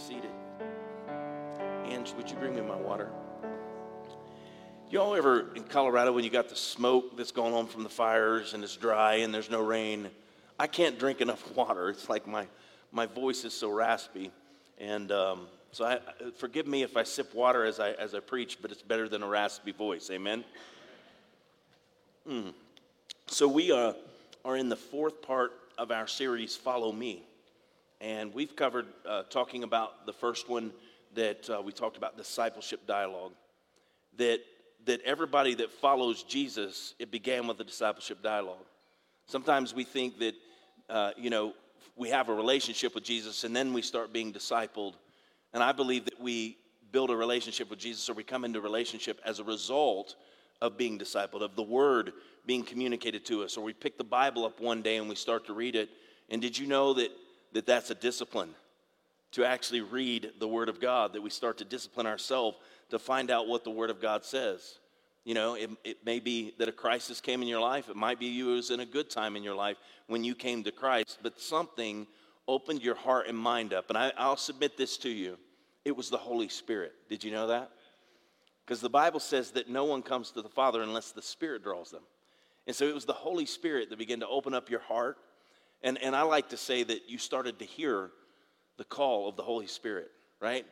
seated. Ange, would you bring me my water? Y'all ever in Colorado when you got the smoke that's going on from the fires and it's dry and there's no rain? I can't drink enough water. It's like my, my voice is so raspy. And um, so I, forgive me if I sip water as I, as I preach, but it's better than a raspy voice. Amen? Mm. So we uh, are in the fourth part of our series, Follow Me. And we've covered uh, talking about the first one that uh, we talked about discipleship dialogue. That, that everybody that follows Jesus, it began with a discipleship dialogue. Sometimes we think that, uh, you know, we have a relationship with Jesus and then we start being discipled. And I believe that we build a relationship with Jesus or we come into relationship as a result of being discipled, of the word being communicated to us. Or we pick the Bible up one day and we start to read it. And did you know that that that's a discipline to actually read the Word of God, that we start to discipline ourselves to find out what the Word of God says. You know, it, it may be that a crisis came in your life. It might be you was in a good time in your life when you came to Christ, but something opened your heart and mind up. And I, I'll submit this to you it was the Holy Spirit. Did you know that? Because the Bible says that no one comes to the Father unless the Spirit draws them. And so it was the Holy Spirit that began to open up your heart and, and I like to say that you started to hear the call of the Holy Spirit, right?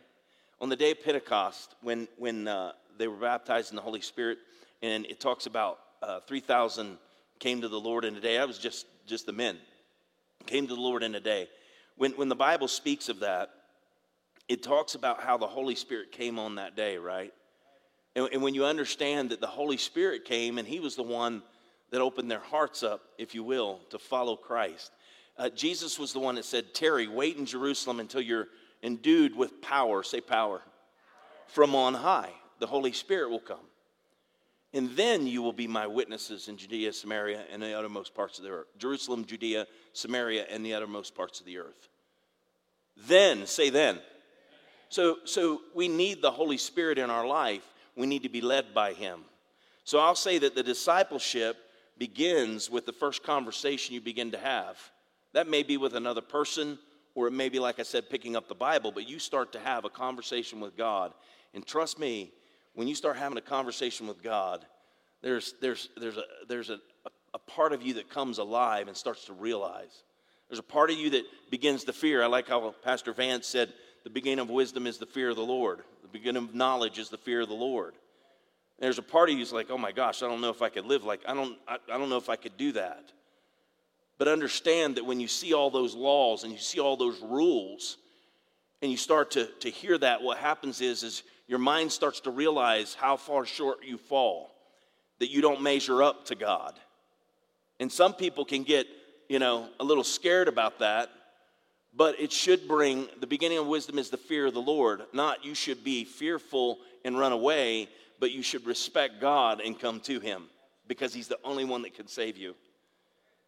On the day of Pentecost, when, when uh, they were baptized in the Holy Spirit, and it talks about uh, 3,000 came to the Lord in a day. I was just, just the men. Came to the Lord in a day. When, when the Bible speaks of that, it talks about how the Holy Spirit came on that day, right? And, and when you understand that the Holy Spirit came and He was the one that opened their hearts up, if you will, to follow Christ. Uh, Jesus was the one that said, tarry, wait in Jerusalem until you're endued with power. Say power. From on high. The Holy Spirit will come. And then you will be my witnesses in Judea, Samaria, and the uttermost parts of the earth. Jerusalem, Judea, Samaria, and the uttermost parts of the earth. Then, say then. So, so we need the Holy Spirit in our life. We need to be led by Him. So I'll say that the discipleship begins with the first conversation you begin to have. That may be with another person, or it may be, like I said, picking up the Bible, but you start to have a conversation with God. And trust me, when you start having a conversation with God, there's, there's, there's, a, there's a, a part of you that comes alive and starts to realize. There's a part of you that begins to fear. I like how Pastor Vance said, the beginning of wisdom is the fear of the Lord. The beginning of knowledge is the fear of the Lord. And there's a part of you who's like, oh my gosh, I don't know if I could live like, I don't, I, I don't know if I could do that. But understand that when you see all those laws and you see all those rules, and you start to, to hear that, what happens is, is your mind starts to realize how far short you fall, that you don't measure up to God. And some people can get, you know, a little scared about that, but it should bring the beginning of wisdom is the fear of the Lord. Not you should be fearful and run away, but you should respect God and come to Him because He's the only one that can save you.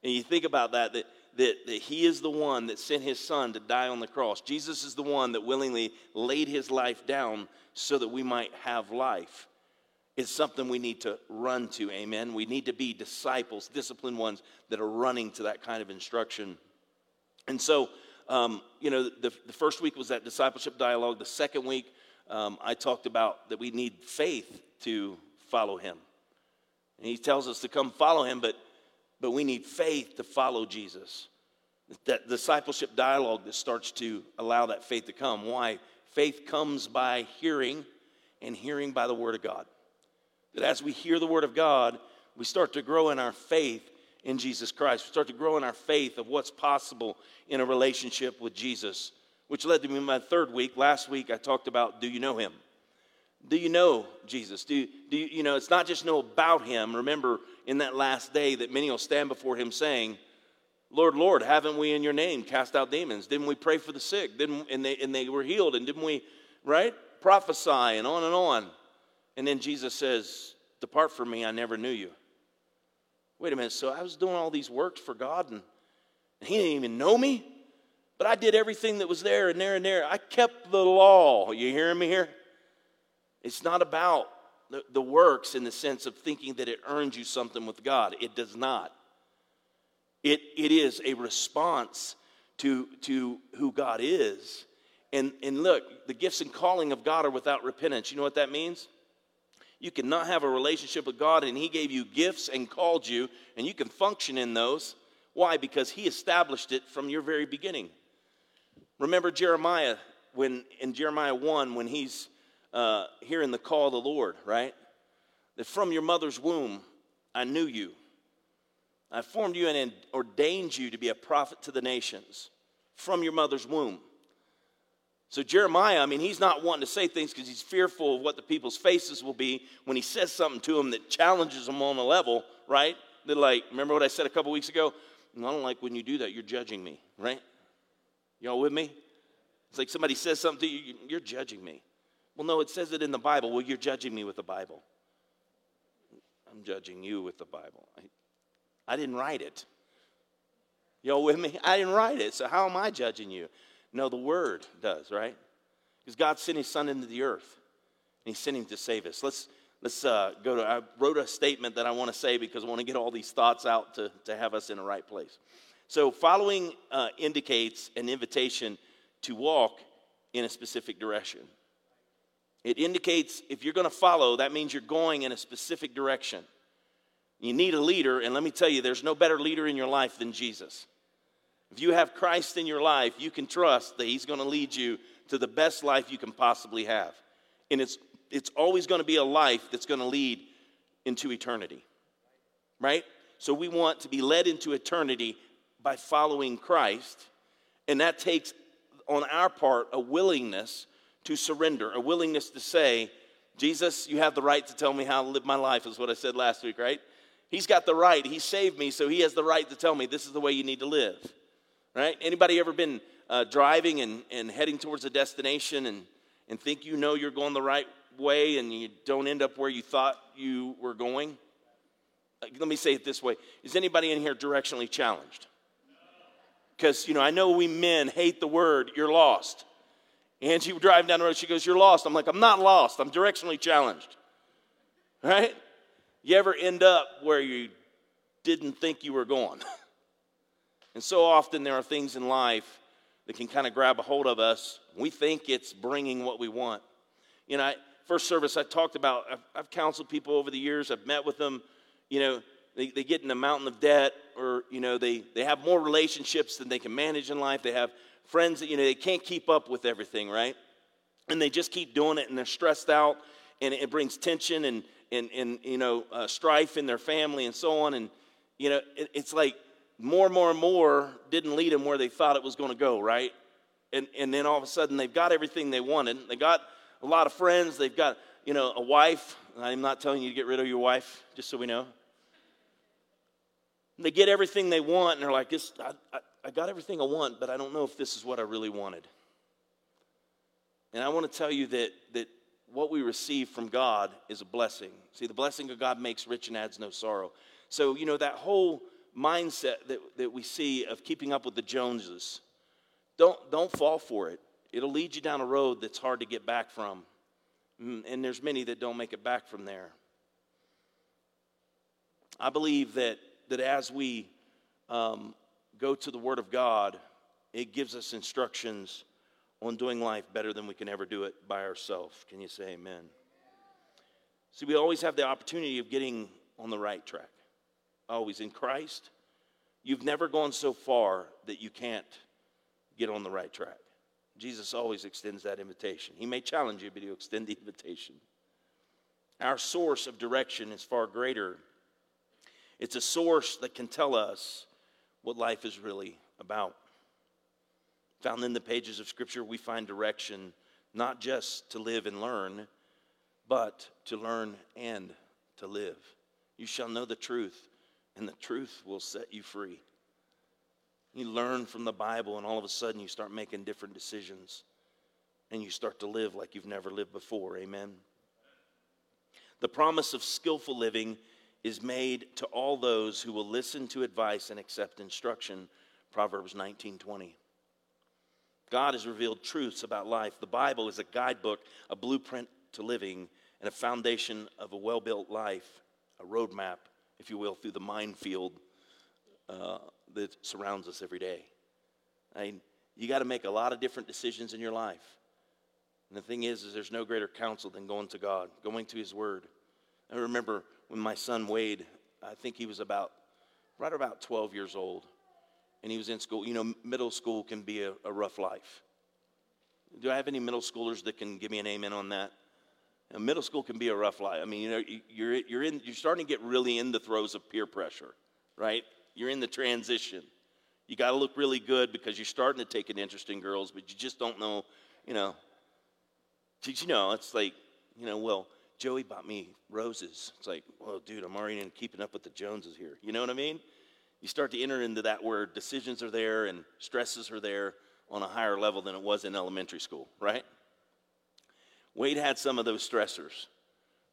And you think about that, that, that, that he is the one that sent his son to die on the cross. Jesus is the one that willingly laid his life down so that we might have life. It's something we need to run to, amen. We need to be disciples, disciplined ones that are running to that kind of instruction. And so, um, you know, the, the first week was that discipleship dialogue. The second week, um, I talked about that we need faith to follow him. And he tells us to come follow him, but but we need faith to follow Jesus. That discipleship dialogue that starts to allow that faith to come. Why? Faith comes by hearing, and hearing by the Word of God. That as we hear the Word of God, we start to grow in our faith in Jesus Christ. We start to grow in our faith of what's possible in a relationship with Jesus, which led to me my third week. Last week, I talked about do you know Him? Do you know Jesus? Do, do you, you know, it's not just know about him. Remember in that last day that many will stand before him saying, Lord, Lord, haven't we in your name cast out demons? Didn't we pray for the sick? Didn't, and, they, and they were healed. And didn't we, right? Prophesy and on and on. And then Jesus says, Depart from me, I never knew you. Wait a minute. So I was doing all these works for God and, and he didn't even know me? But I did everything that was there and there and there. I kept the law. You hearing me here? It's not about the, the works in the sense of thinking that it earns you something with God. It does not. It, it is a response to, to who God is And, and look, the gifts and calling of God are without repentance. You know what that means? You cannot have a relationship with God, and He gave you gifts and called you, and you can function in those. Why? Because He established it from your very beginning. Remember Jeremiah when in Jeremiah 1 when he's uh, hearing the call of the Lord, right? That from your mother's womb I knew you. I formed you and ordained you to be a prophet to the nations from your mother's womb. So, Jeremiah, I mean, he's not wanting to say things because he's fearful of what the people's faces will be when he says something to them that challenges them on a level, right? They're like, remember what I said a couple weeks ago? I don't like when you do that. You're judging me, right? Y'all with me? It's like somebody says something to you, you're judging me. Well, no, it says it in the Bible. Well, you're judging me with the Bible. I'm judging you with the Bible. I, I didn't write it. Y'all with me? I didn't write it, so how am I judging you? No, the Word does, right? Because God sent His Son into the earth, and He sent Him to save us. Let's let's uh, go to. I wrote a statement that I want to say because I want to get all these thoughts out to to have us in the right place. So, following uh, indicates an invitation to walk in a specific direction. It indicates if you're going to follow, that means you're going in a specific direction. You need a leader, and let me tell you, there's no better leader in your life than Jesus. If you have Christ in your life, you can trust that He's going to lead you to the best life you can possibly have. And it's, it's always going to be a life that's going to lead into eternity, right? So we want to be led into eternity by following Christ, and that takes on our part a willingness to surrender, a willingness to say, Jesus, you have the right to tell me how to live my life, is what I said last week, right? He's got the right. He saved me, so he has the right to tell me this is the way you need to live right? Anybody ever been uh, driving and, and heading towards a destination and, and think you know you're going the right way and you don't end up where you thought you were going? Let me say it this way Is anybody in here directionally challenged? Because, you know, I know we men hate the word, you're lost. Angie was driving down the road, she goes, You're lost. I'm like, I'm not lost, I'm directionally challenged. Right? You ever end up where you didn't think you were going? And so often there are things in life that can kind of grab a hold of us. We think it's bringing what we want. You know, I, first service I talked about, I've, I've, counseled people over the years, I've met with them, you know, they, they get in a mountain of debt or, you know, they, they have more relationships than they can manage in life. They have friends that, you know, they can't keep up with everything, right? And they just keep doing it and they're stressed out and it brings tension and, and, and you know, uh, strife in their family and so on. And, you know, it, it's like, more and more and more didn't lead them where they thought it was going to go, right? And, and then all of a sudden they've got everything they wanted. They got a lot of friends. They've got, you know, a wife. I'm not telling you to get rid of your wife, just so we know. They get everything they want, and they're like, this, I, I, I got everything I want, but I don't know if this is what I really wanted. And I want to tell you that, that what we receive from God is a blessing. See, the blessing of God makes rich and adds no sorrow. So, you know, that whole mindset that, that we see of keeping up with the Joneses, don't, don't fall for it. It'll lead you down a road that's hard to get back from. Mm, and there's many that don't make it back from there. I believe that, that as we um, go to the Word of God, it gives us instructions on doing life better than we can ever do it by ourselves. Can you say amen? See, we always have the opportunity of getting on the right track always in Christ, you've never gone so far that you can't get on the right track. Jesus always extends that invitation. He may challenge you, but he'll extend the invitation. Our source of direction is far greater. It's a source that can tell us what life is really about. Found in the pages of Scripture, we find direction not just to live and learn, but to learn and to live. You shall know the truth, and the truth will set you free. You learn from the Bible, and all of a sudden you start making different decisions and you start to live like you've never lived before. Amen. The promise of skillful living is made to all those who will listen to advice and accept instruction. Proverbs 19:20. God has revealed truths about life. The Bible is a guidebook, a blueprint to living, and a foundation of a well-built life, a roadmap if you will, through the minefield uh, that surrounds us every day. I mean, You got to make a lot of different decisions in your life. And the thing is, is there's no greater counsel than going to God, going to His Word. I remember when my son Wade, I think he was about right about 12 years old, and he was in school. You know, middle school can be a, a rough life. Do I have any middle schoolers that can give me an amen on that? Middle school can be a rough life. I mean, you know, you're, you're, in, you're starting to get really in the throes of peer pressure, right? You're in the transition. You got to look really good because you're starting to take an interest in girls, but you just don't know, you know. Did you know, it's like, you know, well, Joey bought me roses. It's like, well, dude, I'm already in keeping up with the Joneses here. You know what I mean? You start to enter into that where decisions are there and stresses are there on a higher level than it was in elementary school, right? Wade had some of those stressors.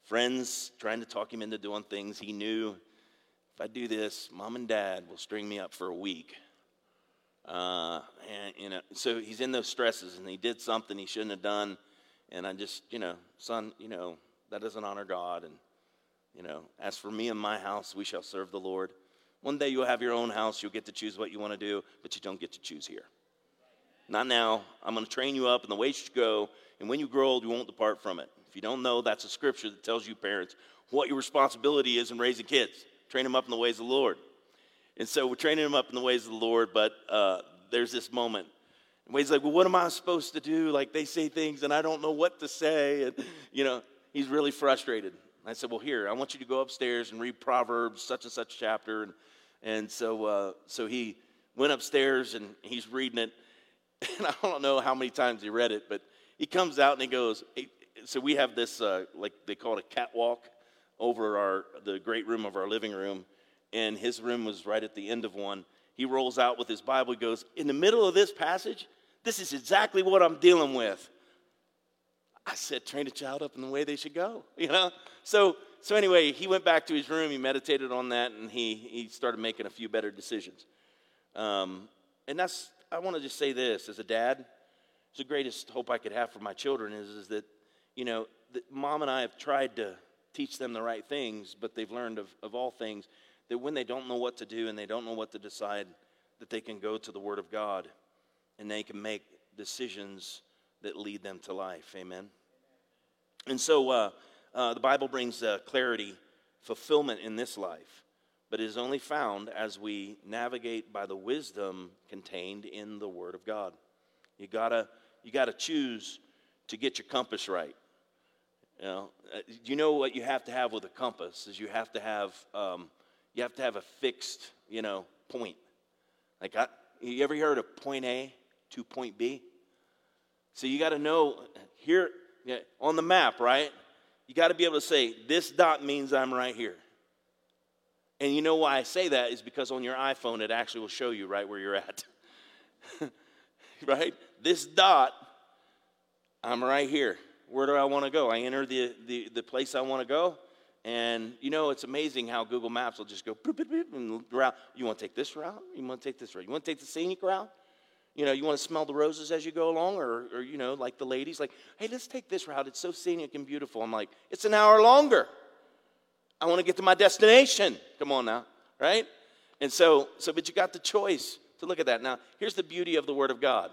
Friends trying to talk him into doing things. He knew if I do this, mom and dad will string me up for a week. Uh, and you know, so he's in those stresses, and he did something he shouldn't have done. And I just, you know, son, you know, that doesn't honor God. And you know, as for me and my house, we shall serve the Lord. One day you'll have your own house. You'll get to choose what you want to do, but you don't get to choose here. Not now. I'm going to train you up in the way you should go, and when you grow old, you won't depart from it. If you don't know, that's a scripture that tells you, parents, what your responsibility is in raising kids. Train them up in the ways of the Lord. And so we're training them up in the ways of the Lord, but uh, there's this moment. And Wade's like, well, what am I supposed to do? Like, they say things, and I don't know what to say. And, you know, he's really frustrated. I said, well, here, I want you to go upstairs and read Proverbs, such and such chapter. And, and so, uh, so he went upstairs, and he's reading it. And I don't know how many times he read it, but he comes out and he goes, so we have this, uh, like they call it a catwalk over our, the great room of our living room. And his room was right at the end of one. He rolls out with his Bible. He goes, in the middle of this passage, this is exactly what I'm dealing with. I said, train a child up in the way they should go, you know? So, so anyway, he went back to his room, he meditated on that, and he, he started making a few better decisions. Um, and that's, I want to just say this as a dad, it's the greatest hope I could have for my children is, is that, you know, that mom and I have tried to teach them the right things, but they've learned of, of all things that when they don't know what to do and they don't know what to decide, that they can go to the Word of God and they can make decisions that lead them to life. Amen. And so uh, uh, the Bible brings uh, clarity, fulfillment in this life, but it is only found as we navigate by the wisdom contained in the Word of God. You gotta, you gotta choose to get your compass right. You know, uh, you know what you have to have with a compass is you have to have, um, you have to have a fixed, you know, point. Like, I, you ever heard of point A to point B? So you got to know here yeah, on the map, right? You got to be able to say, this dot means I'm right here. And you know why I say that is because on your iPhone, it actually will show you right where you're at. right? This dot, I'm right here. Where do I want to go? I enter the, the, the place I want to go. And you know, it's amazing how Google Maps will just go boop, boop, boop, and route. You want to take this route? You want to take this route? You want to take the scenic route? You know, you want to smell the roses as you go along, or, or, you know, like the ladies, like, hey, let's take this route. It's so scenic and beautiful. I'm like, it's an hour longer. I want to get to my destination. Come on now, right? And so, so, but you got the choice to look at that. Now, here's the beauty of the Word of God.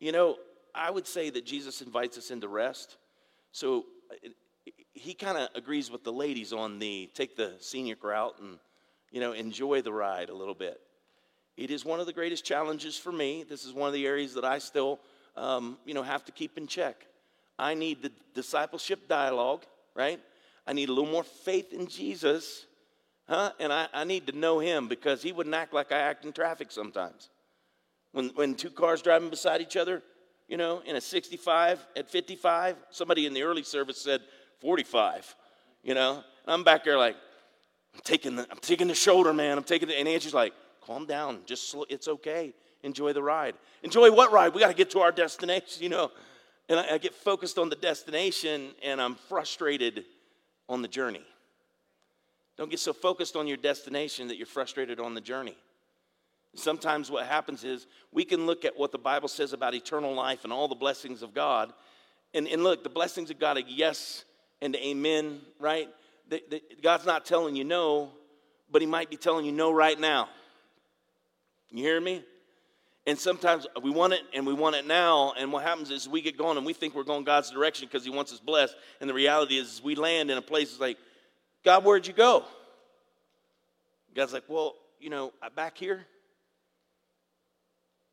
You know, I would say that Jesus invites us into rest. So he kind of agrees with the ladies on the take the scenic route and, you know, enjoy the ride a little bit. It is one of the greatest challenges for me. This is one of the areas that I still, um, you know, have to keep in check. I need the discipleship dialogue, right? I need a little more faith in Jesus, huh? And I, I need to know him because he wouldn't act like I act in traffic sometimes. When, when two cars driving beside each other, you know, in a 65 at 55, somebody in the early service said 45, you know, and I'm back there like, I'm taking the, I'm taking the shoulder, man. I'm taking the, and Angie's like, calm down. Just slow, it's okay. Enjoy the ride. Enjoy what ride? We got to get to our destination, you know. And I, I get focused on the destination and I'm frustrated on the journey. Don't get so focused on your destination that you're frustrated on the journey. Sometimes what happens is we can look at what the Bible says about eternal life and all the blessings of God. And, and look, the blessings of God are yes and amen, right? The, the, God's not telling you no, but He might be telling you no right now. You hear me? And sometimes we want it and we want it now. And what happens is we get going and we think we're going God's direction because He wants us blessed. And the reality is we land in a place that's like, God, where'd you go? God's like, well, you know, back here.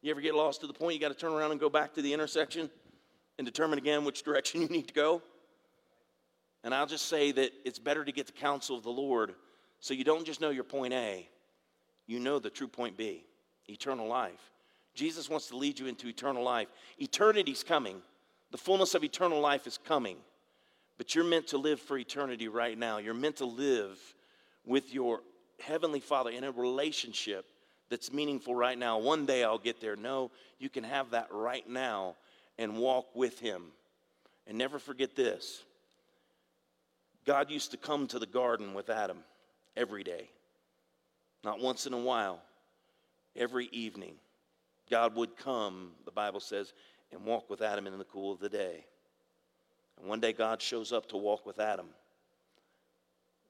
You ever get lost to the point you got to turn around and go back to the intersection and determine again which direction you need to go? And I'll just say that it's better to get the counsel of the Lord so you don't just know your point A, you know the true point B eternal life. Jesus wants to lead you into eternal life. Eternity's coming, the fullness of eternal life is coming. But you're meant to live for eternity right now. You're meant to live with your Heavenly Father in a relationship that's meaningful right now. One day I'll get there. No, you can have that right now and walk with Him. And never forget this God used to come to the garden with Adam every day, not once in a while, every evening. God would come, the Bible says, and walk with Adam in the cool of the day. And one day God shows up to walk with Adam,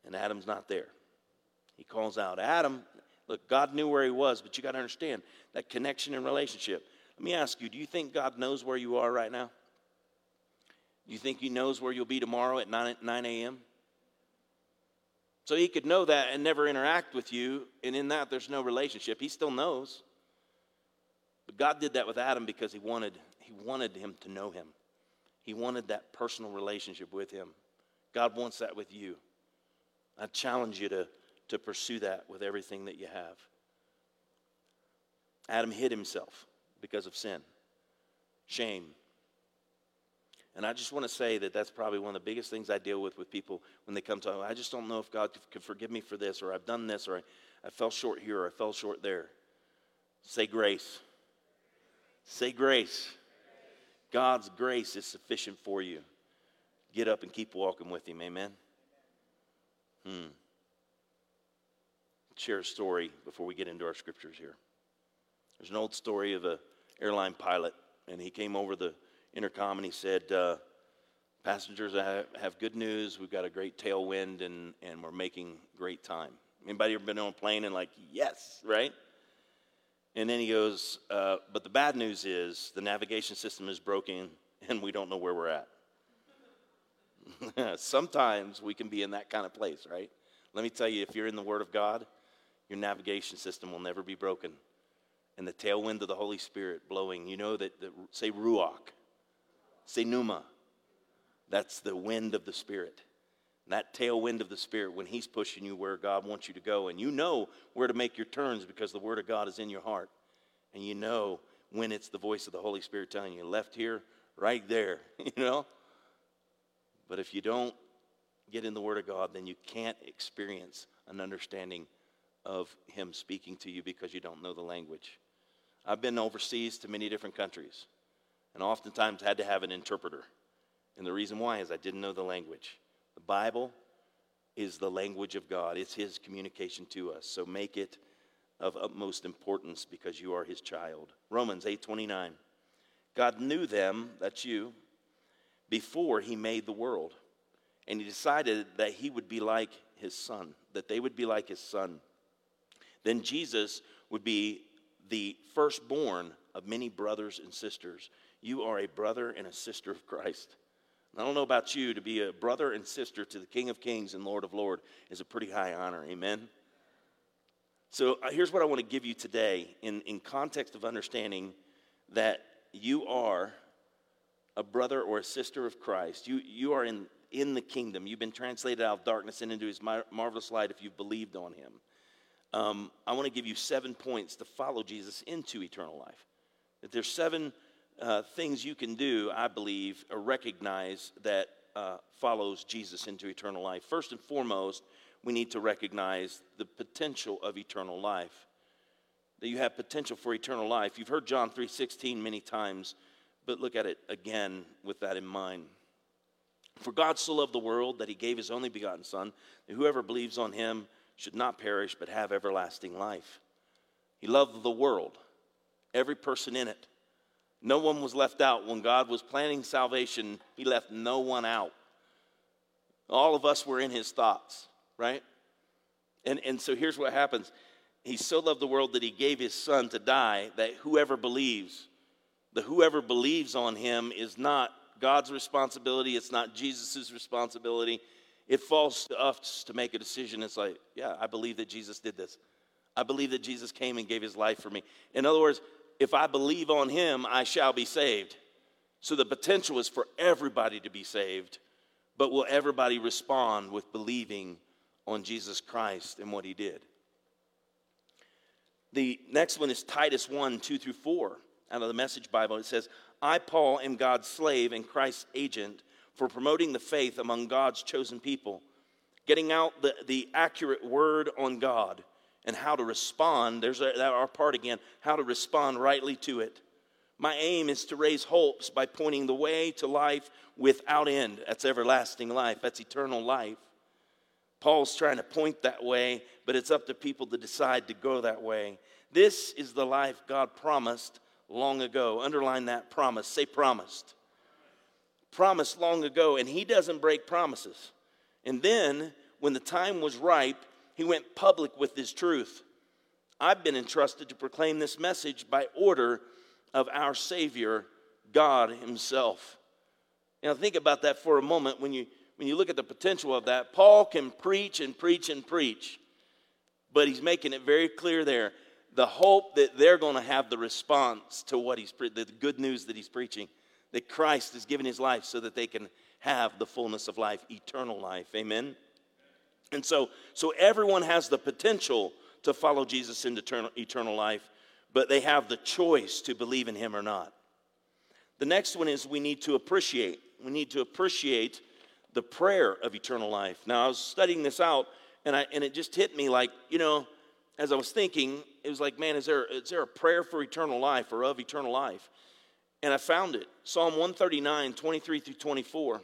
and Adam's not there. He calls out, Adam, look, God knew where he was, but you got to understand that connection and relationship. Let me ask you, do you think God knows where you are right now? Do you think he knows where you'll be tomorrow at 9, 9 a.m.? So he could know that and never interact with you, and in that there's no relationship. He still knows. But God did that with Adam because he wanted, he wanted him to know him. He wanted that personal relationship with him. God wants that with you. I challenge you to, to pursue that with everything that you have. Adam hid himself because of sin, shame. And I just want to say that that's probably one of the biggest things I deal with with people when they come to, I just don't know if God could forgive me for this, or I've done this, or I, I fell short here, or I fell short there. Say grace. Say grace. God's grace is sufficient for you. Get up and keep walking with Him. Amen. Hmm. Share a story before we get into our scriptures here. There's an old story of a airline pilot, and he came over the intercom and he said, uh, "Passengers, I have good news. We've got a great tailwind, and and we're making great time." Anybody ever been on a plane and like, yes, right? And then he goes, uh, But the bad news is the navigation system is broken and we don't know where we're at. Sometimes we can be in that kind of place, right? Let me tell you, if you're in the Word of God, your navigation system will never be broken. And the tailwind of the Holy Spirit blowing, you know that, say Ruach, say Pneuma. That's the wind of the Spirit. that tailwind of the Spirit, when He's pushing you where God wants you to go, and you know where to make your turns because the Word of God is in your heart, and you know when it's the voice of the Holy Spirit telling you, left here, right there, you know? But if you don't get in the Word of God, then you can't experience an understanding of Him speaking to you because you don't know the language. I've been overseas to many different countries and oftentimes had to have an interpreter. And the reason why is I didn't know the language. The Bible is the language of God, it's His communication to us. So make it of utmost importance because you are His child. Romans 8 29. God knew them, that's you, before he made the world. And he decided that he would be like his son, that they would be like his son. Then Jesus would be the firstborn of many brothers and sisters. You are a brother and a sister of Christ. I don't know about you, to be a brother and sister to the King of Kings and Lord of Lords is a pretty high honor. Amen? So uh, here's what I want to give you today in, in context of understanding that you are a brother or a sister of Christ, you, you are in, in the kingdom. You've been translated out of darkness and into his mar- marvelous light if you've believed on him. Um, I want to give you seven points to follow Jesus into eternal life. That there's seven uh, things you can do, I believe, or recognize that uh, follows Jesus into eternal life. First and foremost, we need to recognize the potential of eternal life. That you have potential for eternal life. You've heard John 3:16 many times but look at it again with that in mind. For God so loved the world that he gave his only begotten Son, that whoever believes on him should not perish but have everlasting life. He loved the world, every person in it. No one was left out. When God was planning salvation, he left no one out. All of us were in his thoughts, right? And, and so here's what happens he so loved the world that he gave his son to die that whoever believes, the whoever believes on him is not God's responsibility, it's not Jesus' responsibility. It falls to us to make a decision. It's like, yeah, I believe that Jesus did this. I believe that Jesus came and gave his life for me. In other words, if I believe on him, I shall be saved. So the potential is for everybody to be saved, but will everybody respond with believing on Jesus Christ and what he did? The next one is Titus 1 2 through 4 out of the Message Bible. It says, I, Paul, am God's slave and Christ's agent for promoting the faith among God's chosen people, getting out the, the accurate word on God and how to respond. There's our part again, how to respond rightly to it. My aim is to raise hopes by pointing the way to life without end. That's everlasting life, that's eternal life. Paul's trying to point that way, but it's up to people to decide to go that way. This is the life God promised long ago. Underline that promise. Say promised. Promised long ago, and he doesn't break promises. And then, when the time was ripe, he went public with his truth. I've been entrusted to proclaim this message by order of our Savior, God Himself. Now, think about that for a moment when you when you look at the potential of that, Paul can preach and preach and preach, but he's making it very clear there the hope that they're going to have the response to what he's the good news that he's preaching that Christ has given his life so that they can have the fullness of life, eternal life. Amen. And so so everyone has the potential to follow Jesus into eternal, eternal life, but they have the choice to believe in him or not. The next one is we need to appreciate. We need to appreciate the prayer of eternal life. Now, I was studying this out, and, I, and it just hit me like, you know, as I was thinking, it was like, man, is there, is there a prayer for eternal life or of eternal life? And I found it Psalm 139, 23 through 24.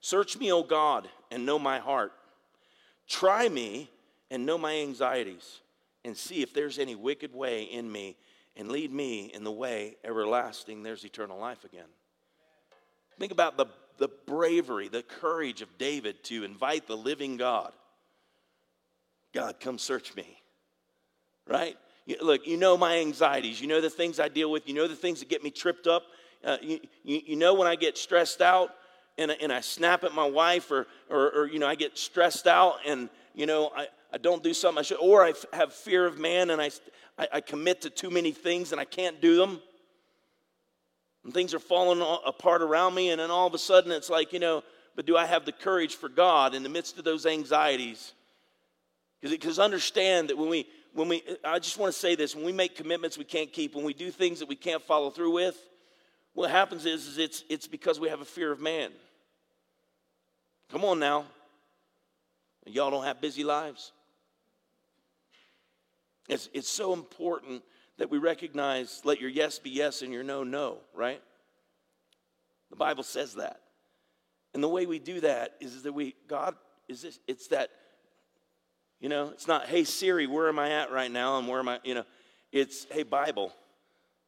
Search me, O God, and know my heart. Try me and know my anxieties, and see if there's any wicked way in me, and lead me in the way everlasting. There's eternal life again. Think about the the bravery, the courage of David to invite the living God. God, come search me. Right? You, look, you know my anxieties. You know the things I deal with. You know the things that get me tripped up. Uh, you, you, you, know when I get stressed out and, and I snap at my wife or, or, or, you know, I get stressed out and, you know, I, I don't do something I should, or I have fear of man and I, I, I commit to too many things and I can't do them and things are falling apart around me, and then all of a sudden it's like, you know, but do I have the courage for God in the midst of those anxieties? Because understand that when we, when we, I just want to say this when we make commitments we can't keep, when we do things that we can't follow through with, what happens is, is it's, it's because we have a fear of man. Come on now. Y'all don't have busy lives. It's, it's so important that we recognize let your yes be yes and your no, no, right? The Bible says that. And the way we do that is that we, God, is this, it's that, you know, it's not, hey Siri, where am I at right now? And where am I, you know, it's, hey Bible.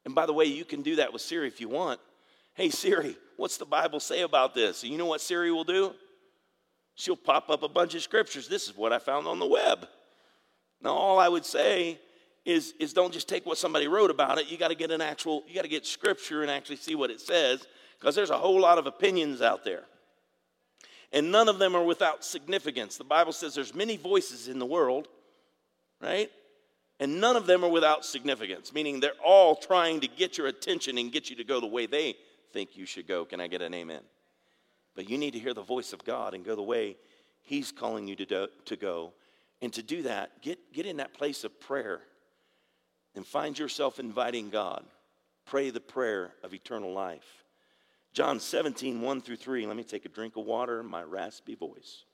And by the way, you can do that with Siri if you want. Hey Siri, what's the Bible say about this? And you know what Siri will do? She'll pop up a bunch of scriptures. This is what I found on the web. Now, all I would say is, is don't just take what somebody wrote about it. You got to get an actual, you got to get scripture and actually see what it says because there's a whole lot of opinions out there. And none of them are without significance. The Bible says there's many voices in the world, right? And none of them are without significance, meaning they're all trying to get your attention and get you to go the way they think you should go. Can I get an amen? But you need to hear the voice of God and go the way He's calling you to, do, to go. And to do that, get, get in that place of prayer and find yourself inviting God. Pray the prayer of eternal life. John 17, 1 through 3. Let me take a drink of water my raspy voice.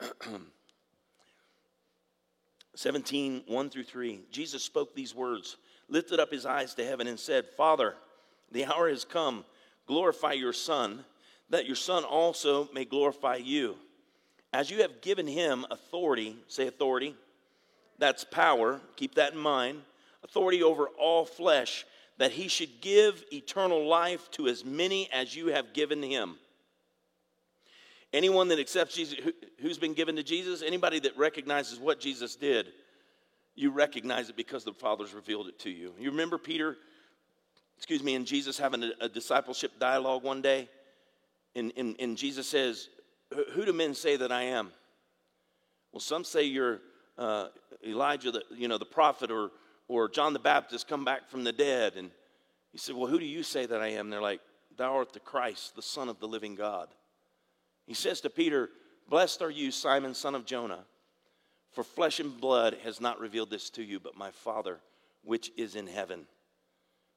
Seventeen, one through 3. Jesus spoke these words, lifted up his eyes to heaven, and said, Father, the hour has come. Glorify your Son, that your Son also may glorify you. As you have given him authority, say authority, that's power, keep that in mind, authority over all flesh, that he should give eternal life to as many as you have given him. Anyone that accepts Jesus, who, who's been given to Jesus, anybody that recognizes what Jesus did, you recognize it because the Father's revealed it to you. You remember Peter, excuse me, and Jesus having a, a discipleship dialogue one day? And, and, and Jesus says, Who do men say that I am? Well, some say you're uh, Elijah, the, you know, the prophet, or, or John the Baptist come back from the dead. And he said, Well, who do you say that I am? And they're like, Thou art the Christ, the Son of the living God. He says to Peter, Blessed are you, Simon, son of Jonah, for flesh and blood has not revealed this to you, but my Father, which is in heaven.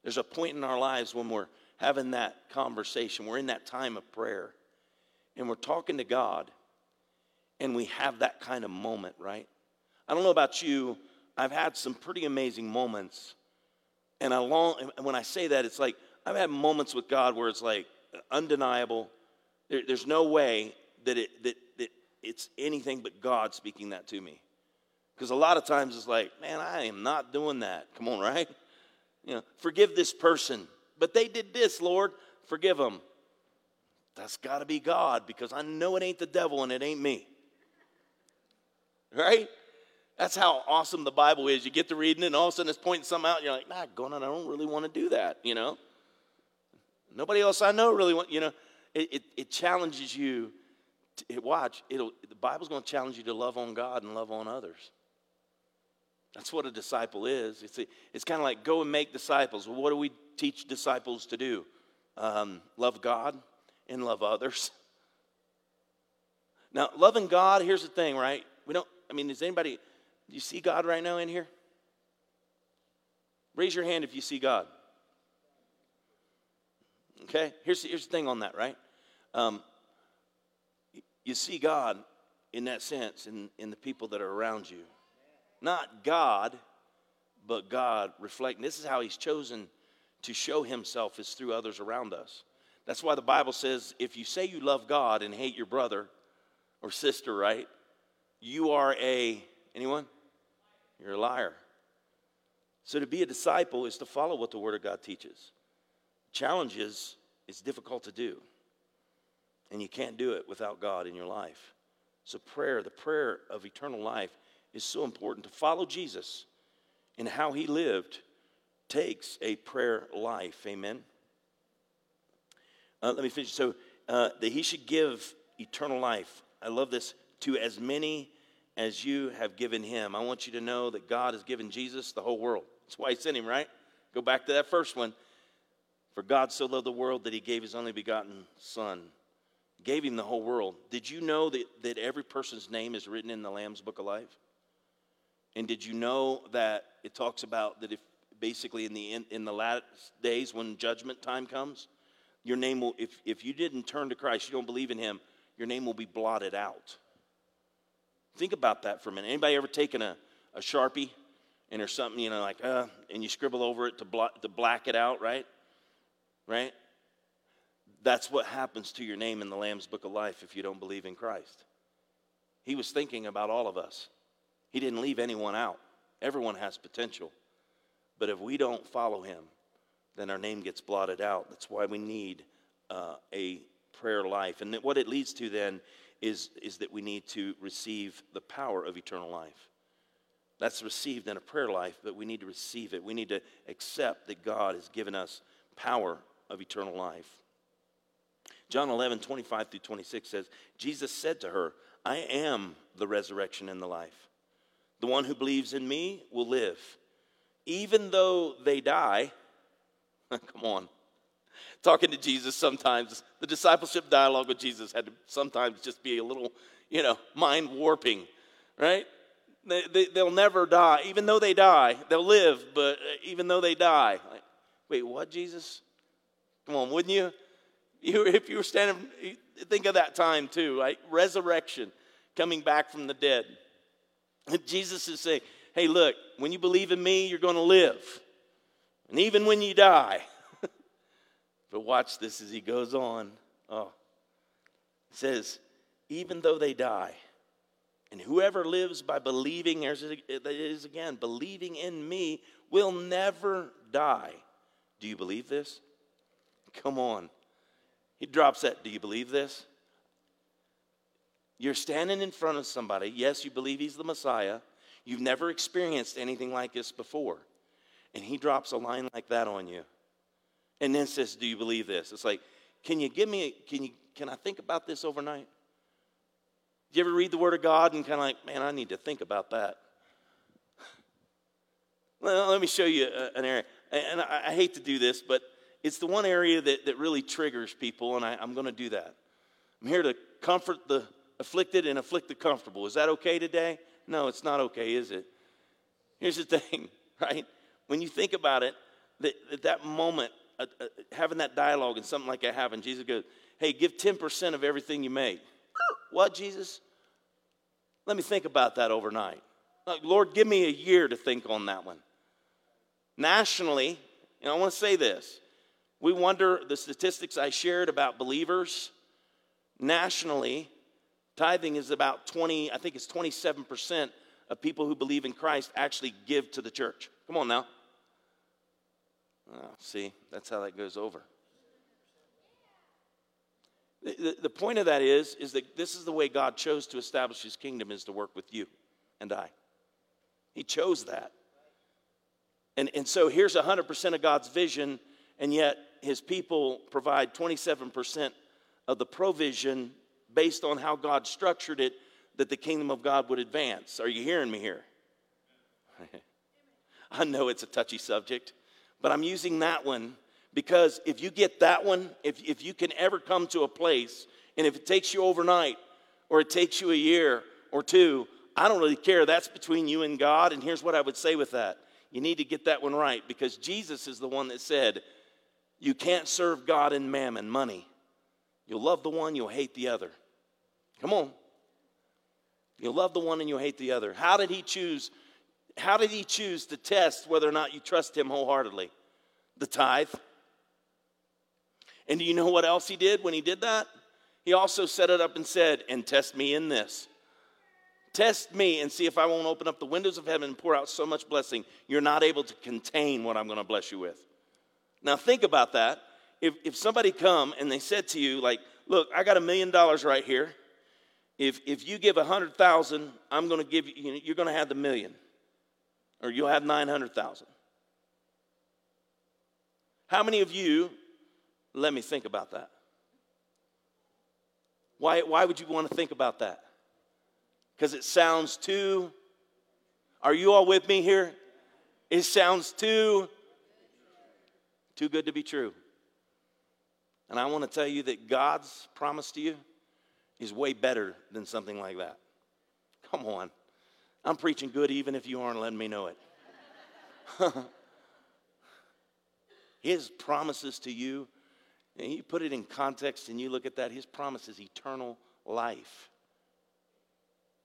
There's a point in our lives when we're having that conversation, we're in that time of prayer, and we're talking to God, and we have that kind of moment, right? I don't know about you, I've had some pretty amazing moments. And I long, and when I say that, it's like I've had moments with God where it's like undeniable. There, there's no way that, it, that, that it's anything but God speaking that to me. Because a lot of times it's like, man, I am not doing that. Come on, right? You know, forgive this person. But they did this, Lord. Forgive them. That's got to be God because I know it ain't the devil and it ain't me. Right? That's how awesome the Bible is. You get to reading it, and all of a sudden it's pointing something out, and you're like, nah, going on, I don't really want to do that, you know? Nobody else I know really want, you know? It, it, it challenges you. To, watch, it'll, the Bible's going to challenge you to love on God and love on others. That's what a disciple is. It's, it's kind of like go and make disciples. Well, what do we teach disciples to do? Um, love God and love others. Now, loving God, here's the thing, right? We don't, I mean, is anybody, do you see God right now in here? Raise your hand if you see God. Okay? Here's, here's the thing on that, right? Um, you see God in that sense in, in the people that are around you. Not God, but God reflecting. This is how He's chosen to show Himself is through others around us. That's why the Bible says if you say you love God and hate your brother or sister, right? You are a, anyone? You're a liar. So to be a disciple is to follow what the Word of God teaches. Challenges is difficult to do. And you can't do it without God in your life. So prayer, the prayer of eternal life, is so important. To follow Jesus and how he lived takes a prayer life. Amen. Uh, let me finish. So uh, that he should give eternal life. I love this to as many as you have given him. I want you to know that God has given Jesus the whole world. That's why he sent him, right? Go back to that first one. For God so loved the world that he gave his only begotten Son. Gave him the whole world. Did you know that, that every person's name is written in the Lamb's Book of Life? And did you know that it talks about that if basically in the in, in the last days when judgment time comes, your name will if if you didn't turn to Christ, you don't believe in him, your name will be blotted out. Think about that for a minute. Anybody ever taken a, a Sharpie and there's something, you know, like, uh, and you scribble over it to, blot, to black it out, right? Right? That's what happens to your name in the Lamb's Book of Life if you don't believe in Christ. He was thinking about all of us. He didn't leave anyone out. Everyone has potential. But if we don't follow him, then our name gets blotted out. That's why we need uh, a prayer life. And what it leads to then is, is that we need to receive the power of eternal life. That's received in a prayer life, but we need to receive it. We need to accept that God has given us power of eternal life. John 11, 25 through 26 says, Jesus said to her, I am the resurrection and the life. The one who believes in me will live. Even though they die, come on, talking to Jesus sometimes, the discipleship dialogue with Jesus had to sometimes just be a little, you know, mind warping, right? They, they, they'll never die. Even though they die, they'll live, but uh, even though they die. Like, wait, what, Jesus? Come on, wouldn't you? you? If you were standing, think of that time too, right? Resurrection, coming back from the dead. Jesus is saying, hey, look, when you believe in me, you're going to live. And even when you die, but watch this as he goes on. Oh, says, even though they die, and whoever lives by believing, there's it is again, believing in me will never die. Do you believe this? Come on. He drops that. Do you believe this? You're standing in front of somebody. Yes, you believe he's the Messiah. You've never experienced anything like this before. And he drops a line like that on you. And then says, Do you believe this? It's like, can you give me, a, can you, can I think about this overnight? Do you ever read the Word of God and kind of like, man, I need to think about that? Well, let me show you an area. And I hate to do this, but it's the one area that, that really triggers people, and I, I'm going to do that. I'm here to comfort the afflicted and afflict the comfortable. Is that okay today? No, it's not okay, is it? Here's the thing, right? When you think about it, that, at that moment, uh, uh, having that dialogue and something like that happen, Jesus goes, Hey, give 10% of everything you make. what, Jesus? Let me think about that overnight. Like, Lord, give me a year to think on that one. Nationally, and I want to say this we wonder the statistics I shared about believers. Nationally, tithing is about 20, I think it's 27% of people who believe in Christ actually give to the church. Come on now. Oh, see, that's how that goes over. The, the, point of that is, is that this is the way God chose to establish his kingdom is to work with you and I. He chose that. And, and so here's 100% of God's vision, and yet his people provide 27% of the provision based on how God structured it that the kingdom of God would advance. Are you hearing me here? I know it's a touchy subject, but I'm using that one because if you get that one, if, if you can ever come to a place, and if it takes you overnight or it takes you a year or two, I don't really care. That's between you and God. And here's what I would say with that you need to get that one right because Jesus is the one that said, You can't serve God and mammon, money. You'll love the one, you'll hate the other. Come on. You'll love the one and you'll hate the other. How did he choose? How did he choose to test whether or not you trust him wholeheartedly? The tithe. And do you know what else he did when he did that? He also set it up and said, And test me in this. Test me and see if I won't open up the windows of heaven and pour out so much blessing, you're not able to contain what I'm going to bless you with. Now, think about that. If, if somebody come and they said to you, like, look, I got a million dollars right here. If, if you give a hundred thousand, I'm going to give you, you're going to have the million, or you'll have 900,000. How many of you, let me think about that. Why, why would you want to think about that? because it sounds too. Are you all with me here? It sounds too too good to be true. And I want to tell you that God's promise to you is way better than something like that. Come on. I'm preaching good even if you aren't letting me know it. his promises to you, and you put it in context and you look at that, his promise is eternal life.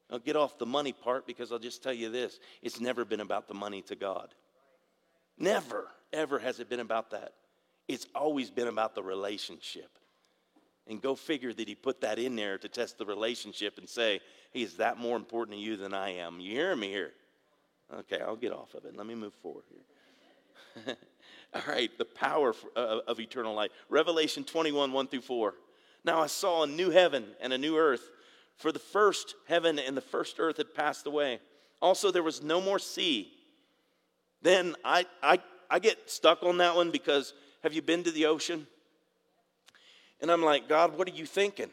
I'll get off the money part because I'll just tell you this it's never been about the money to God. Never, ever has it been about that. It's always been about the relationship. And go figure that he put that in there to test the relationship and say, hey, is that more important to you than I am? You hearing me here? Okay, I'll get off of it. Let me move forward here. All right, the power uh, of eternal life. Revelation 21, 1 through 4. Now I saw a new heaven and a new earth for the first heaven and the first earth had passed away. Also, there was no more sea. Then I, I, I get stuck on that one because have you been to the ocean? And I'm like, God, what are you thinking?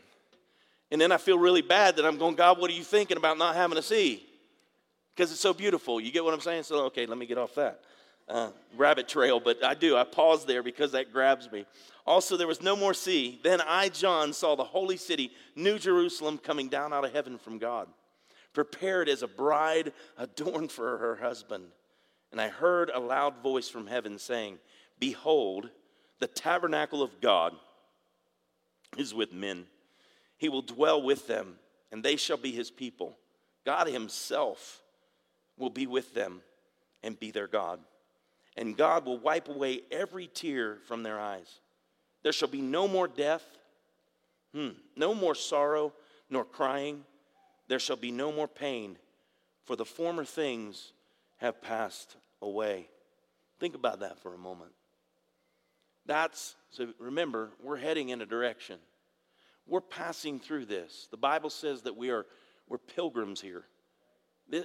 And then I feel really bad that I'm going, God, what are you thinking about not having a sea? Because it's so beautiful. You get what I'm saying? So, okay, let me get off that uh, rabbit trail, but I do. I pause there because that grabs me. Also, there was no more sea. Then I, John, saw the holy city, New Jerusalem, coming down out of heaven from God, prepared as a bride adorned for her husband. And I heard a loud voice from heaven saying, Behold, the tabernacle of God is with men. He will dwell with them, and they shall be his people. God himself will be with them and be their God and God will wipe away every tear from their eyes. There shall be no more death, hmm, no more sorrow, nor crying. There shall be no more pain, for the former things have passed away. Think about that for a moment. That's, so remember, we're heading in a direction. We're passing through this. The Bible says that we are we're pilgrims here.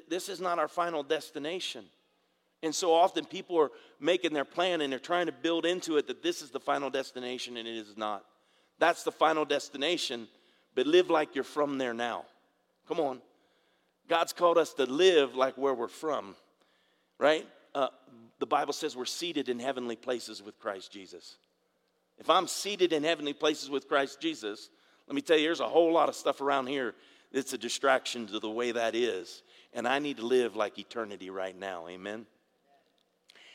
This is not our final destination. And so often people are making their plan and they're trying to build into it that this is the final destination and it is not. That's the final destination, but live like you're from there now. Come on. God's called us to live like where we're from, right? Uh, the Bible says we're seated in heavenly places with Christ Jesus. If I'm seated in heavenly places with Christ Jesus, let me tell you, there's a whole lot of stuff around here that's a distraction to the way that is. And I need to live like eternity right now. Amen.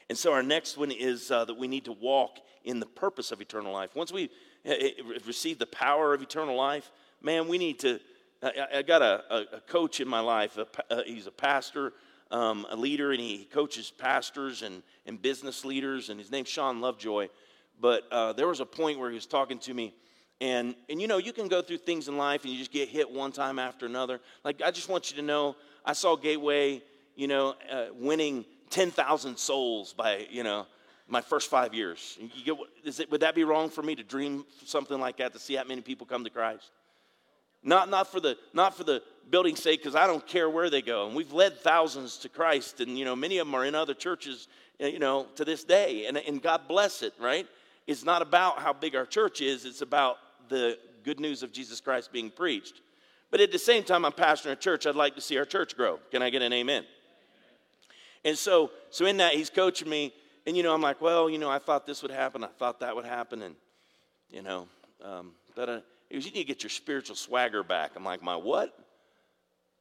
And so our next one is uh, that we need to walk in the purpose of eternal life. Once we uh, uh, receive the power of eternal life, man, we need to. I, I got a, a, coach in my life. A, uh, he's a pastor, um, a leader, and he coaches pastors and, and business leaders. And his name's Sean Lovejoy. But uh, there was a point where he was talking to me, and, and you know, you can go through things in life and you just get hit one time after another. Like, I just want you to know, I saw Gateway, you know, uh, winning 10,000 souls by, you know, my first five years. Get, it, would that be wrong for me to dream something like that, to see that many people come to Christ? Not, not, for, the, not for the building's sake, because I don't care where they go. And we've led thousands to Christ, and, you know, many of them are in other churches, uh, you know, to this day. And, and God bless it, right? It's not about how big our church is, it's about the good news of Jesus Christ being preached. But at the same time, I'm pastoring a church. I'd like to see our church grow. Can I get an amen? And so, so in that, he's coaching me, and you know, I'm like, well, you know, I thought this would happen, I thought that would happen, and you know, um, but uh, he goes, you need to get your spiritual swagger back. I'm like, my what?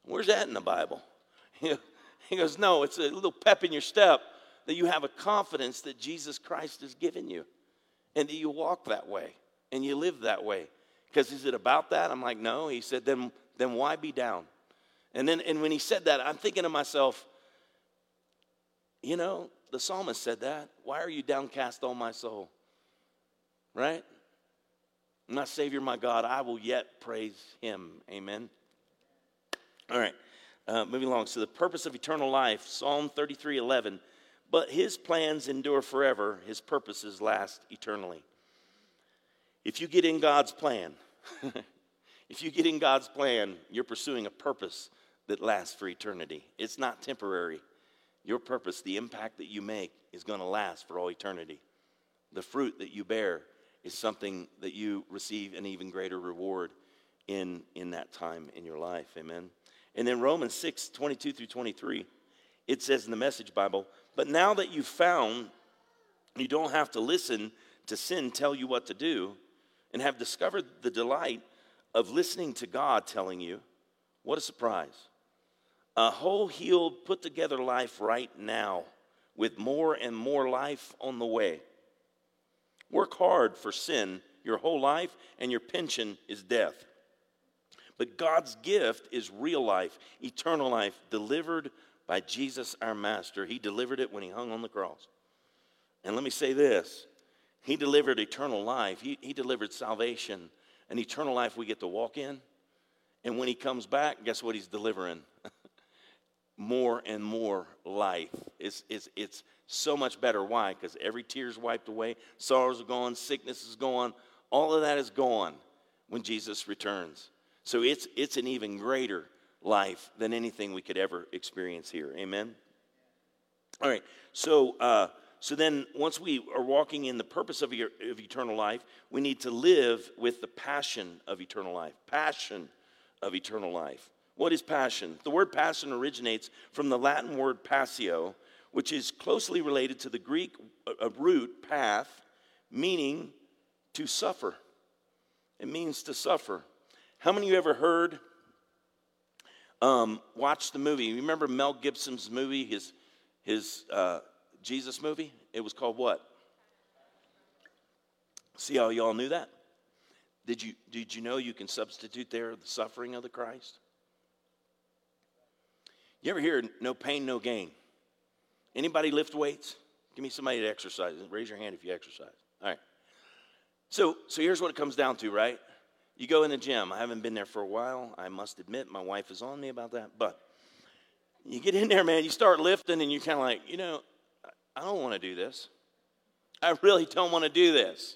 Where's that in the Bible? he goes, no, it's a little pep in your step that you have a confidence that Jesus Christ has given you, and that you walk that way and you live that way. Because is it about that? I'm like, no. He said, then, then why be down? And then and when he said that, I'm thinking to myself, you know, the psalmist said that. Why are you downcast, O my soul? Right? My Savior, my God, I will yet praise him. Amen. All right. Uh, moving along. So the purpose of eternal life, Psalm 33 11. But his plans endure forever, his purposes last eternally. If you get in God's plan, if you get in God's plan, you're pursuing a purpose that lasts for eternity. It's not temporary. Your purpose, the impact that you make, is going to last for all eternity. The fruit that you bear is something that you receive an even greater reward in, in that time in your life. Amen. And then Romans 6 22 through 23, it says in the Message Bible, But now that you've found you don't have to listen to sin tell you what to do, and have discovered the delight of listening to God telling you, what a surprise. A whole, healed, put together life right now with more and more life on the way. Work hard for sin your whole life, and your pension is death. But God's gift is real life, eternal life, delivered by Jesus our Master. He delivered it when He hung on the cross. And let me say this he delivered eternal life, He, he delivered salvation, and eternal life we get to walk in. And when He comes back, guess what He's delivering? more and more life. It's, it's, it's so much better. Why? Because every tear is wiped away, sorrows are gone, sickness is gone, all of that is gone when Jesus returns. So it's, it's an even greater life than anything we could ever experience here. Amen? All right, so uh, so then, once we are walking in the purpose of, your, of eternal life, we need to live with the passion of eternal life. Passion of eternal life. What is passion? The word passion originates from the Latin word passio, which is closely related to the Greek uh, uh, root path, meaning to suffer. It means to suffer. How many of you ever heard, um, watched the movie? You remember Mel Gibson's movie, his, his uh, Jesus movie? It was called what? See how y'all knew that? Did you, did you know you can substitute there the suffering of the Christ? You ever hear no pain, no gain? Anybody lift weights? Give me somebody to exercise. Raise your hand if you exercise. All right. So, so here's what it comes down to, right? You go in the gym. I haven't been there for a while. I must admit, my wife is on me about that. But you get in there, man, you start lifting, and you're kind of like, you know, I don't want to do this. I really don't want to do this.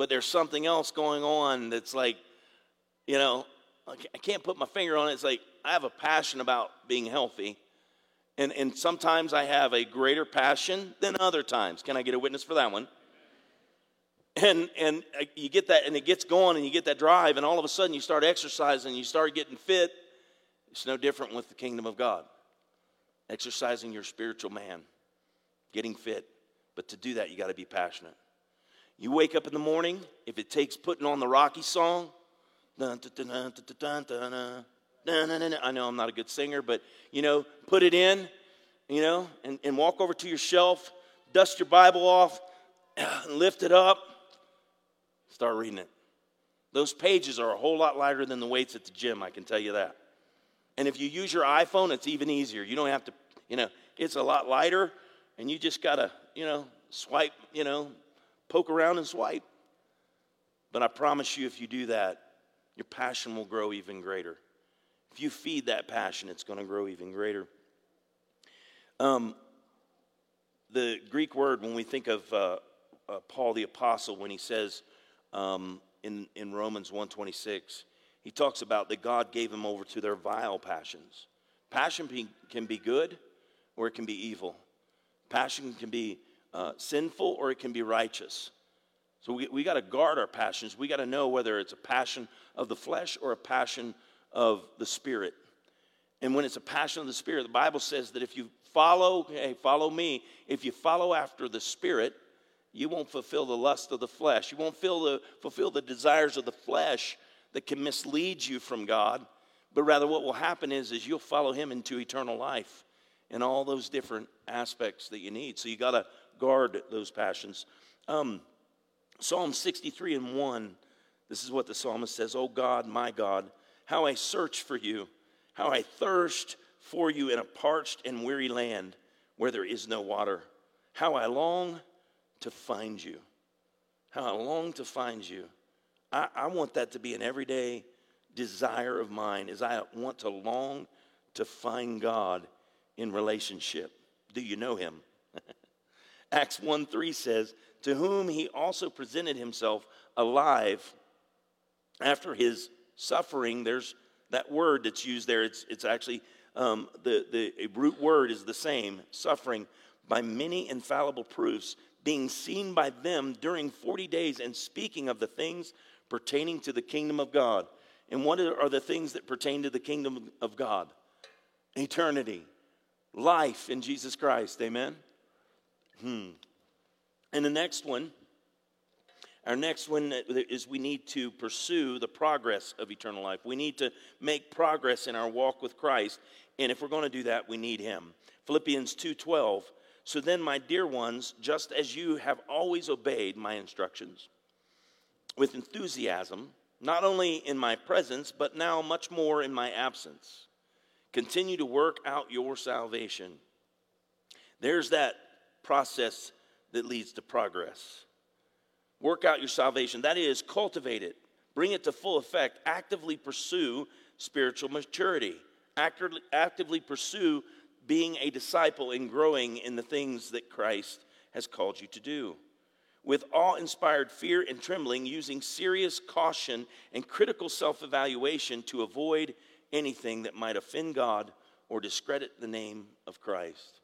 but there's something else going on that's like, you know, I can't put my finger on it. It's like I have a passion about being healthy. And, and sometimes I have a greater passion than other times. Can I get a witness for that one? And, and uh, you get that, and it gets going, and you get that drive, and all of a sudden you start exercising, you start getting fit. It's no different with the kingdom of God. Exercising your spiritual man, getting fit. But to do that, you got to be passionate. You wake up in the morning, if it takes putting on the Rocky song, I know I'm not a good singer, but you know, put it in, you know, and, and walk over to your shelf, dust your Bible off, lift it up, start reading it. Those pages are a whole lot lighter than the weights at the gym, I can tell you that. And if you use your iPhone, it's even easier. You don't have to, you know, it's a lot lighter, and you just got to, you know, swipe, you know, poke around and swipe. But I promise you, if you do that, your passion will grow even greater. If you feed that passion, it's going to grow even greater. Um, the Greek word, when we think of uh, uh, Paul the Apostle, when he says um, in, in Romans 1.26, he talks about that God gave him over to their vile passions. Passion be, can be good or it can be evil. Passion can be uh, sinful or it can be righteous. So we, we got to guard our passions. We got to know whether it's a passion of the flesh or a passion of the spirit. And when it's a passion of the spirit, the Bible says that if you follow, hey, follow me, if you follow after the spirit, you won't fulfill the lust of the flesh. You won't the, fulfill the desires of the flesh that can mislead you from God. But rather, what will happen is, is you'll follow Him into eternal life and all those different aspects that you need. So you got to guard those passions. Um, Psalm 63 and 1, this is what the psalmist says Oh God, my God, how I search for you, how I thirst for you in a parched and weary land where there is no water. How I long to find you. How I long to find you. I, I want that to be an everyday desire of mine, is I want to long to find God in relationship. Do you know him? Acts 1 3 says, to whom he also presented himself alive after his suffering. There's that word that's used there. It's, it's actually um, the, the root word is the same suffering by many infallible proofs, being seen by them during 40 days and speaking of the things pertaining to the kingdom of God. And what are the things that pertain to the kingdom of God? Eternity, life in Jesus Christ. Amen? Hmm. And the next one, our next one is we need to pursue the progress of eternal life. We need to make progress in our walk with Christ. And if we're going to do that, we need him. Philippians 2:12. So then, my dear ones, just as you have always obeyed my instructions with enthusiasm, not only in my presence, but now much more in my absence, continue to work out your salvation. There's that process that leads to progress. Work out your salvation. That is, cultivate it, bring it to full effect, actively pursue spiritual maturity, actively, actively pursue being a disciple and growing in the things that Christ has called you to do. With awe inspired fear and trembling, using serious caution and critical self evaluation to avoid anything that might offend God or discredit the name of Christ.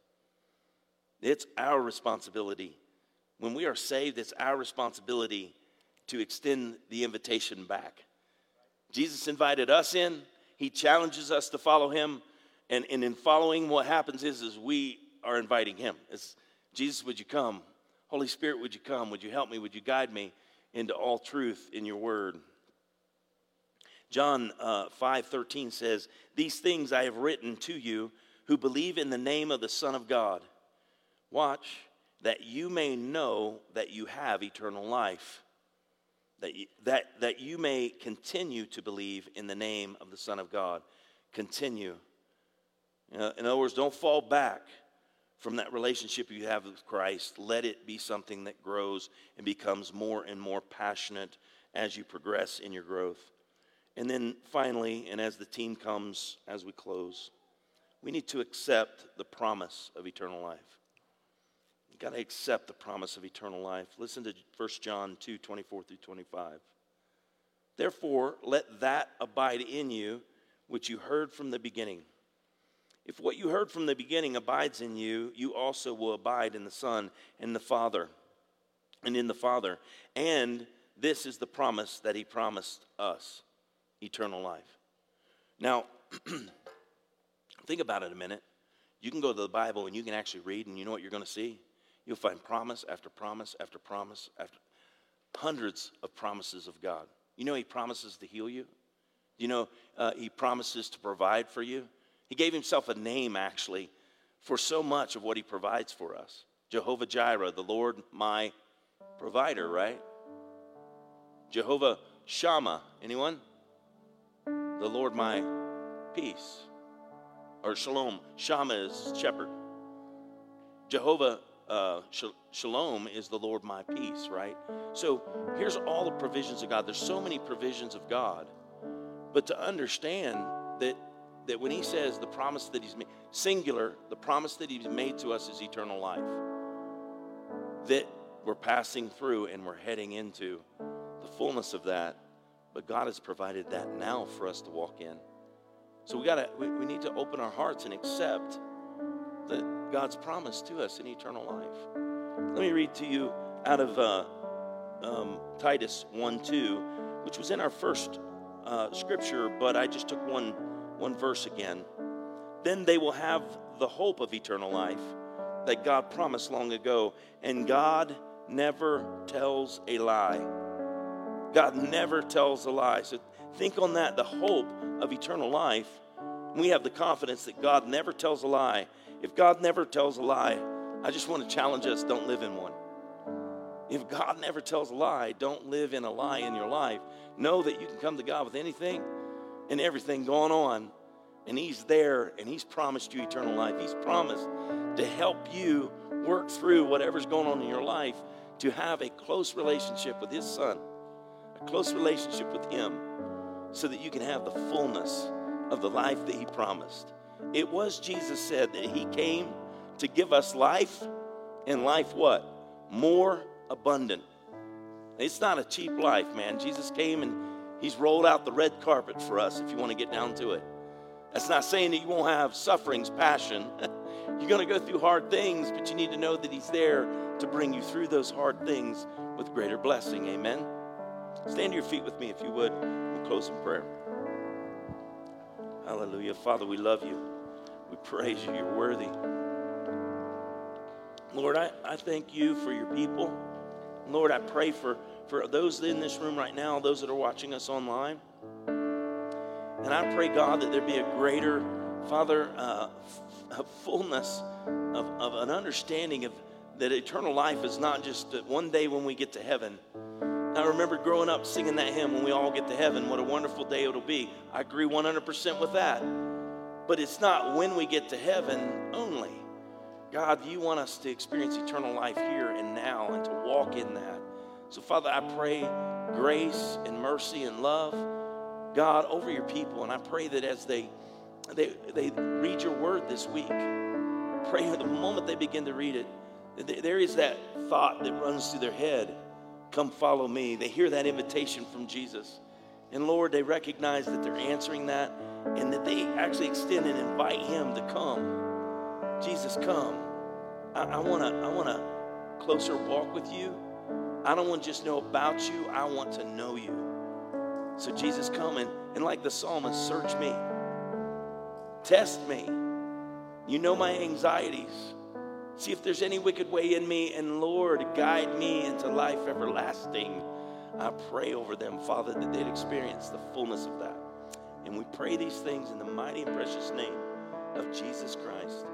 It's our responsibility. When we are saved, it's our responsibility to extend the invitation back. Jesus invited us in, He challenges us to follow Him. And, and in following, what happens is, is we are inviting Him. It's, Jesus, would you come? Holy Spirit, would you come? Would you help me? Would you guide me into all truth in your word? John uh, 5 13 says, These things I have written to you who believe in the name of the Son of God Watch, that you may know that you have eternal life, that you, that, that you may continue to believe in the name of the Son of God. Continue. You know, in other words, don't fall back from that relationship you have with Christ. Let it be something that grows and becomes more and more passionate as you progress in your growth. And then finally, and as the team comes as we close, we need to accept the promise of eternal life. You got to accept the promise of eternal life. Listen to 1 John 2 24 through 25. Therefore, let that abide in you which you heard from the beginning. If what you heard from the beginning abides in you, you also will abide in the Son and the Father, and in the Father. And this is the promise that He promised us eternal life. Now, think about it a minute. You can go to the Bible and you can actually read, and you know what you're going to see? You'll find promise after promise after promise after hundreds of promises of God. You know, He promises to heal you. You know, uh, He promises to provide for you. He gave Himself a name, actually, for so much of what He provides for us Jehovah Jireh, the Lord my provider, right? Jehovah Shammah, anyone? The Lord my peace. Or Shalom. Shammah is shepherd. Jehovah uh, Shalom is the Lord my peace, right? So here's all the provisions of God. There's so many provisions of God. But to understand that, that when he says the promise that he's made, singular, the promise that he's made to us is eternal life. That we're passing through and we're heading into the fullness of that. But God has provided that now for us to walk in. So we gotta we, we need to open our hearts and accept that God's promise to us in eternal life. Let me read to you out of uh, um, Titus 1 2, which was in our first uh, scripture, but I just took one, one verse again. Then they will have the hope of eternal life that God promised long ago, and God never tells a lie. God never tells a lie. So think on that the hope of eternal life. We have the confidence that God never tells a lie. If God never tells a lie, I just want to challenge us don't live in one. If God never tells a lie, don't live in a lie in your life. Know that you can come to God with anything and everything going on, and He's there and He's promised you eternal life. He's promised to help you work through whatever's going on in your life to have a close relationship with His Son, a close relationship with Him, so that you can have the fullness of the life that He promised. It was Jesus said that he came to give us life and life what? More abundant. It's not a cheap life, man. Jesus came and he's rolled out the red carpet for us if you want to get down to it. That's not saying that you won't have sufferings, passion. You're going to go through hard things, but you need to know that he's there to bring you through those hard things with greater blessing. Amen. Stand to your feet with me if you would. We'll close in prayer. Hallelujah. Father, we love you. We praise you. You're worthy. Lord, I, I thank you for your people. Lord, I pray for, for those in this room right now, those that are watching us online. And I pray, God, that there be a greater, Father, uh, fullness of, of an understanding of that eternal life is not just that one day when we get to heaven I remember growing up singing that hymn when we all get to heaven. What a wonderful day it'll be. I agree 100% with that. But it's not when we get to heaven only. God, you want us to experience eternal life here and now and to walk in that. So, Father, I pray grace and mercy and love, God, over your people. And I pray that as they, they, they read your word this week, pray the moment they begin to read it, there is that thought that runs through their head Come follow me. They hear that invitation from Jesus. And Lord, they recognize that they're answering that and that they actually extend and invite him to come. Jesus, come. I want to I want a closer walk with you. I don't want to just know about you. I want to know you. So Jesus, come and, and like the psalmist, search me. Test me. You know my anxieties. See if there's any wicked way in me, and Lord, guide me into life everlasting. I pray over them, Father, that they'd experience the fullness of that. And we pray these things in the mighty and precious name of Jesus Christ.